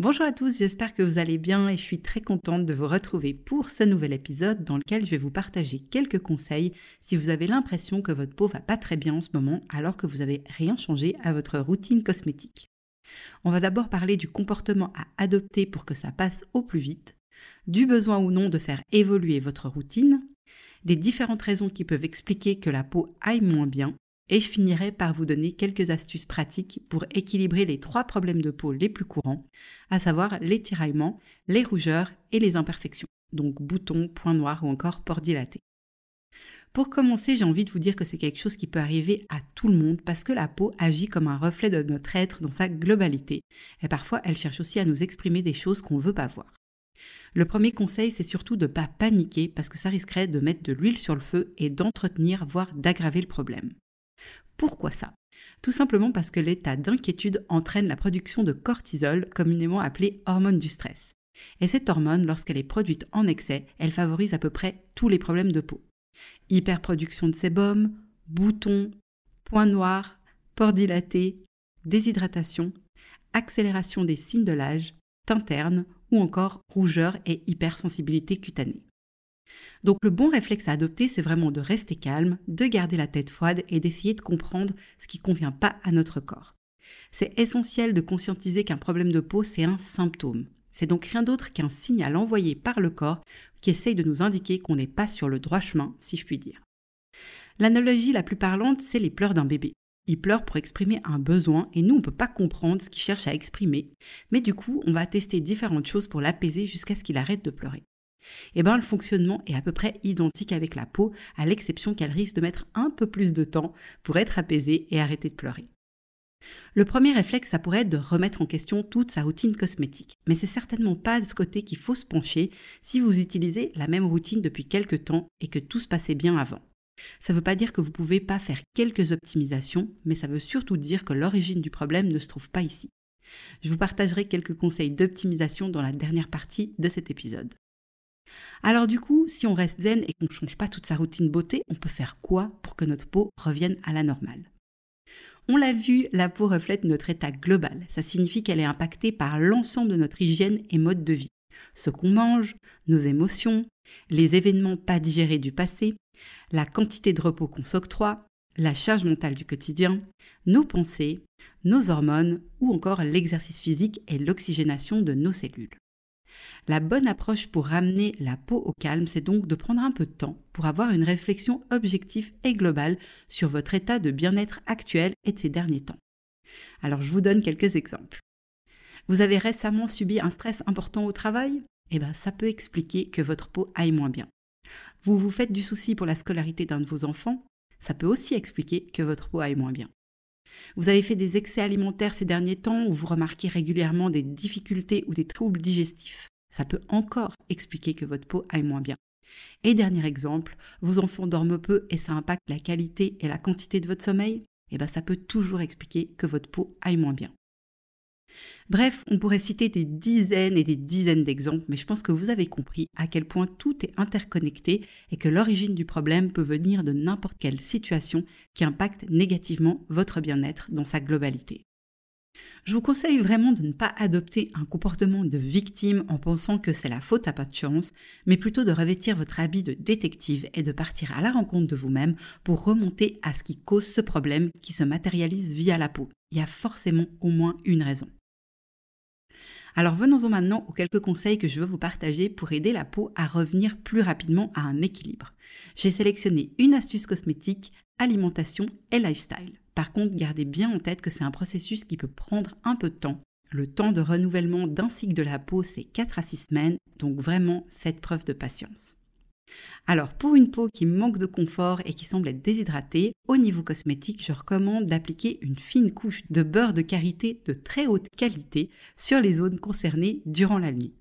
Bonjour à tous, j'espère que vous allez bien et je suis très contente de vous retrouver pour ce nouvel épisode dans lequel je vais vous partager quelques conseils si vous avez l'impression que votre peau va pas très bien en ce moment alors que vous n'avez rien changé à votre routine cosmétique. On va d'abord parler du comportement à adopter pour que ça passe au plus vite, du besoin ou non de faire évoluer votre routine, des différentes raisons qui peuvent expliquer que la peau aille moins bien et je finirai par vous donner quelques astuces pratiques pour équilibrer les trois problèmes de peau les plus courants, à savoir les tiraillements, les rougeurs et les imperfections, donc boutons, points noirs ou encore pores dilatés. Pour commencer, j'ai envie de vous dire que c'est quelque chose qui peut arriver à tout le monde parce que la peau agit comme un reflet de notre être dans sa globalité et parfois elle cherche aussi à nous exprimer des choses qu'on ne veut pas voir. Le premier conseil, c'est surtout de ne pas paniquer parce que ça risquerait de mettre de l'huile sur le feu et d'entretenir, voire d'aggraver le problème. Pourquoi ça? Tout simplement parce que l'état d'inquiétude entraîne la production de cortisol, communément appelée hormone du stress. Et cette hormone, lorsqu'elle est produite en excès, elle favorise à peu près tous les problèmes de peau. Hyperproduction de sébum, boutons, points noirs, pores dilatés, déshydratation, accélération des signes de l'âge, terne ou encore rougeur et hypersensibilité cutanée. Donc le bon réflexe à adopter, c'est vraiment de rester calme, de garder la tête froide et d'essayer de comprendre ce qui ne convient pas à notre corps. C'est essentiel de conscientiser qu'un problème de peau, c'est un symptôme. C'est donc rien d'autre qu'un signal envoyé par le corps qui essaye de nous indiquer qu'on n'est pas sur le droit chemin, si je puis dire. L'analogie la plus parlante, c'est les pleurs d'un bébé. Il pleure pour exprimer un besoin et nous, on ne peut pas comprendre ce qu'il cherche à exprimer. Mais du coup, on va tester différentes choses pour l'apaiser jusqu'à ce qu'il arrête de pleurer. Eh bien, le fonctionnement est à peu près identique avec la peau, à l'exception qu'elle risque de mettre un peu plus de temps pour être apaisée et arrêter de pleurer. Le premier réflexe, ça pourrait être de remettre en question toute sa routine cosmétique. Mais c'est certainement pas de ce côté qu'il faut se pencher si vous utilisez la même routine depuis quelques temps et que tout se passait bien avant. Ça veut pas dire que vous ne pouvez pas faire quelques optimisations, mais ça veut surtout dire que l'origine du problème ne se trouve pas ici. Je vous partagerai quelques conseils d'optimisation dans la dernière partie de cet épisode. Alors du coup, si on reste zen et qu'on ne change pas toute sa routine beauté, on peut faire quoi pour que notre peau revienne à la normale? On l'a vu, la peau reflète notre état global. Ça signifie qu'elle est impactée par l'ensemble de notre hygiène et mode de vie. Ce qu'on mange, nos émotions, les événements pas digérés du passé, la quantité de repos qu'on s'octroie, la charge mentale du quotidien, nos pensées, nos hormones ou encore l'exercice physique et l'oxygénation de nos cellules. La bonne approche pour ramener la peau au calme, c'est donc de prendre un peu de temps pour avoir une réflexion objective et globale sur votre état de bien-être actuel et de ces derniers temps. Alors je vous donne quelques exemples. Vous avez récemment subi un stress important au travail? Eh bien ça peut expliquer que votre peau aille moins bien. Vous vous faites du souci pour la scolarité d'un de vos enfants? Ça peut aussi expliquer que votre peau aille moins bien. Vous avez fait des excès alimentaires ces derniers temps ou vous remarquez régulièrement des difficultés ou des troubles digestifs. Ça peut encore expliquer que votre peau aille moins bien. Et dernier exemple, vos enfants dorment peu et ça impacte la qualité et la quantité de votre sommeil? Eh bien ça peut toujours expliquer que votre peau aille moins bien. Bref, on pourrait citer des dizaines et des dizaines d'exemples, mais je pense que vous avez compris à quel point tout est interconnecté et que l'origine du problème peut venir de n'importe quelle situation qui impacte négativement votre bien-être dans sa globalité. Je vous conseille vraiment de ne pas adopter un comportement de victime en pensant que c'est la faute à pas de chance, mais plutôt de revêtir votre habit de détective et de partir à la rencontre de vous-même pour remonter à ce qui cause ce problème qui se matérialise via la peau. Il y a forcément au moins une raison. Alors venons-en maintenant aux quelques conseils que je veux vous partager pour aider la peau à revenir plus rapidement à un équilibre. J'ai sélectionné une astuce cosmétique, alimentation et lifestyle. Par contre, gardez bien en tête que c'est un processus qui peut prendre un peu de temps. Le temps de renouvellement d'un cycle de la peau, c'est 4 à 6 semaines, donc vraiment faites preuve de patience. Alors pour une peau qui manque de confort et qui semble être déshydratée, au niveau cosmétique, je recommande d'appliquer une fine couche de beurre de karité de très haute qualité sur les zones concernées durant la nuit.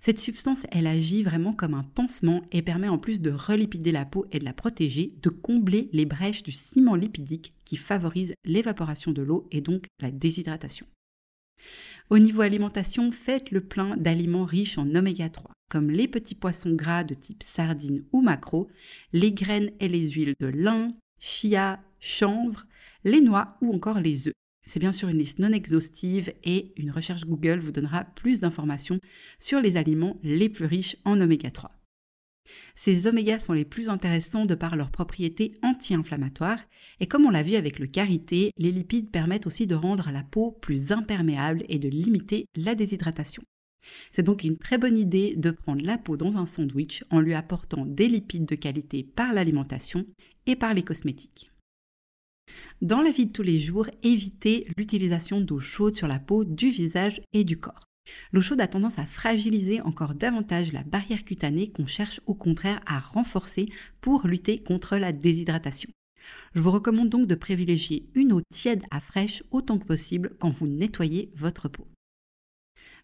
Cette substance, elle agit vraiment comme un pansement et permet en plus de relipider la peau et de la protéger, de combler les brèches du ciment lipidique qui favorise l'évaporation de l'eau et donc la déshydratation. Au niveau alimentation, faites le plein d'aliments riches en oméga 3, comme les petits poissons gras de type sardine ou maquereau, les graines et les huiles de lin, chia, chanvre, les noix ou encore les œufs. C'est bien sûr une liste non exhaustive et une recherche Google vous donnera plus d'informations sur les aliments les plus riches en oméga 3. Ces omégas sont les plus intéressants de par leurs propriétés anti-inflammatoires et comme on l'a vu avec le karité, les lipides permettent aussi de rendre la peau plus imperméable et de limiter la déshydratation. C'est donc une très bonne idée de prendre la peau dans un sandwich en lui apportant des lipides de qualité par l'alimentation et par les cosmétiques. Dans la vie de tous les jours, évitez l'utilisation d'eau chaude sur la peau, du visage et du corps. L'eau chaude a tendance à fragiliser encore davantage la barrière cutanée qu'on cherche au contraire à renforcer pour lutter contre la déshydratation. Je vous recommande donc de privilégier une eau tiède à fraîche autant que possible quand vous nettoyez votre peau.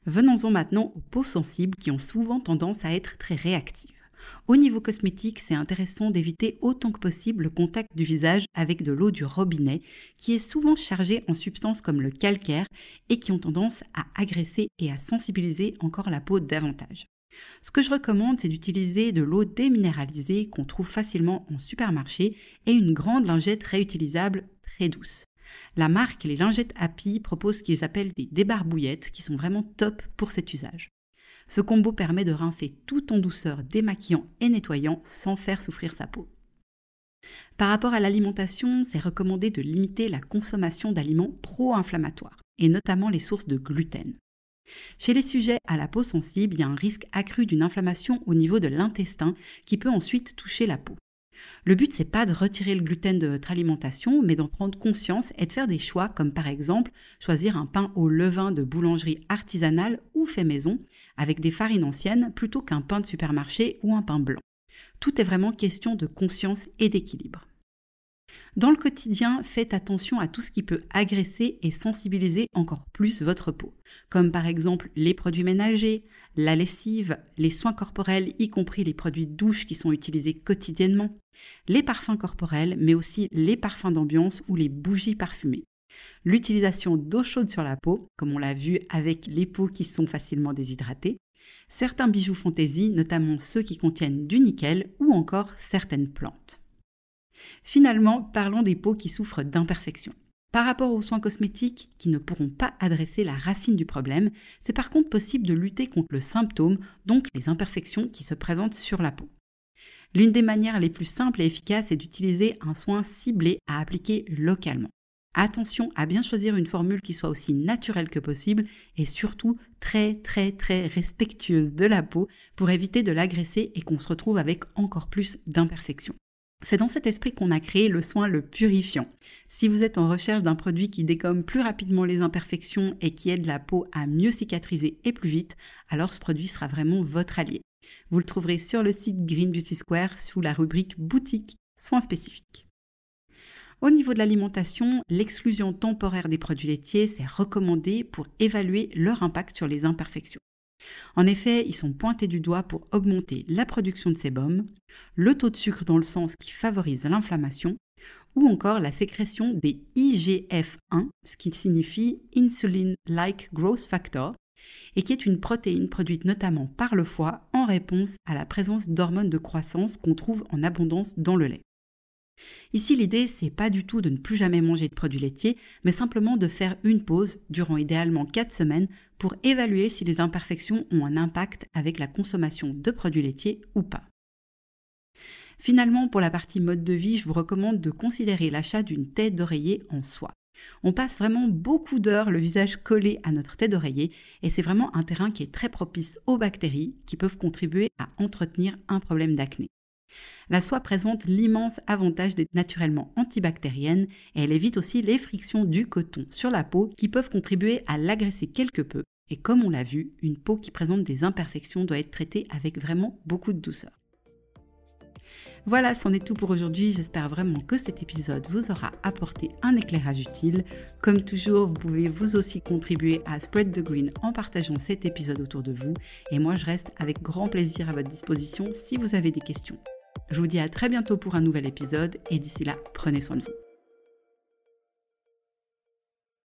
Venons-en maintenant aux peaux sensibles qui ont souvent tendance à être très réactives. Au niveau cosmétique, c'est intéressant d'éviter autant que possible le contact du visage avec de l'eau du robinet, qui est souvent chargée en substances comme le calcaire et qui ont tendance à agresser et à sensibiliser encore la peau davantage. Ce que je recommande, c'est d'utiliser de l'eau déminéralisée qu'on trouve facilement en supermarché et une grande lingette réutilisable très douce. La marque Les Lingettes Happy propose ce qu'ils appellent des débarbouillettes qui sont vraiment top pour cet usage. Ce combo permet de rincer tout en douceur, démaquillant et nettoyant sans faire souffrir sa peau. Par rapport à l'alimentation, c'est recommandé de limiter la consommation d'aliments pro-inflammatoires, et notamment les sources de gluten. Chez les sujets à la peau sensible, il y a un risque accru d'une inflammation au niveau de l'intestin qui peut ensuite toucher la peau. Le but, c'est pas de retirer le gluten de votre alimentation, mais d'en prendre conscience et de faire des choix comme par exemple choisir un pain au levain de boulangerie artisanale ou fait maison avec des farines anciennes plutôt qu'un pain de supermarché ou un pain blanc. Tout est vraiment question de conscience et d'équilibre. Dans le quotidien, faites attention à tout ce qui peut agresser et sensibiliser encore plus votre peau, comme par exemple les produits ménagers, la lessive, les soins corporels, y compris les produits de douche qui sont utilisés quotidiennement, les parfums corporels, mais aussi les parfums d'ambiance ou les bougies parfumées. L'utilisation d'eau chaude sur la peau, comme on l'a vu avec les peaux qui sont facilement déshydratées, certains bijoux fantaisie, notamment ceux qui contiennent du nickel ou encore certaines plantes. Finalement, parlons des peaux qui souffrent d'imperfections. Par rapport aux soins cosmétiques qui ne pourront pas adresser la racine du problème, c'est par contre possible de lutter contre le symptôme, donc les imperfections qui se présentent sur la peau. L'une des manières les plus simples et efficaces est d'utiliser un soin ciblé à appliquer localement. Attention à bien choisir une formule qui soit aussi naturelle que possible et surtout très très très respectueuse de la peau pour éviter de l'agresser et qu'on se retrouve avec encore plus d'imperfections. C'est dans cet esprit qu'on a créé le soin le purifiant. Si vous êtes en recherche d'un produit qui dégomme plus rapidement les imperfections et qui aide la peau à mieux cicatriser et plus vite, alors ce produit sera vraiment votre allié. Vous le trouverez sur le site Green Beauty Square sous la rubrique boutique soins spécifiques. Au niveau de l'alimentation, l'exclusion temporaire des produits laitiers, c'est recommandé pour évaluer leur impact sur les imperfections. En effet, ils sont pointés du doigt pour augmenter la production de sébum, le taux de sucre dans le sang qui favorise l'inflammation, ou encore la sécrétion des IGF-1, ce qui signifie Insulin-like Growth Factor, et qui est une protéine produite notamment par le foie en réponse à la présence d'hormones de croissance qu'on trouve en abondance dans le lait. Ici, l'idée, c'est pas du tout de ne plus jamais manger de produits laitiers, mais simplement de faire une pause durant idéalement 4 semaines pour évaluer si les imperfections ont un impact avec la consommation de produits laitiers ou pas. Finalement, pour la partie mode de vie, je vous recommande de considérer l'achat d'une tête d'oreiller en soie. On passe vraiment beaucoup d'heures le visage collé à notre tête d'oreiller et c'est vraiment un terrain qui est très propice aux bactéries qui peuvent contribuer à entretenir un problème d'acné. La soie présente l'immense avantage d'être naturellement antibactérienne et elle évite aussi les frictions du coton sur la peau qui peuvent contribuer à l'agresser quelque peu. Et comme on l'a vu, une peau qui présente des imperfections doit être traitée avec vraiment beaucoup de douceur. Voilà, c'en est tout pour aujourd'hui. J'espère vraiment que cet épisode vous aura apporté un éclairage utile. Comme toujours, vous pouvez vous aussi contribuer à Spread the Green en partageant cet épisode autour de vous. Et moi, je reste avec grand plaisir à votre disposition si vous avez des questions. Je vous dis à très bientôt pour un nouvel épisode et d'ici là, prenez soin de vous.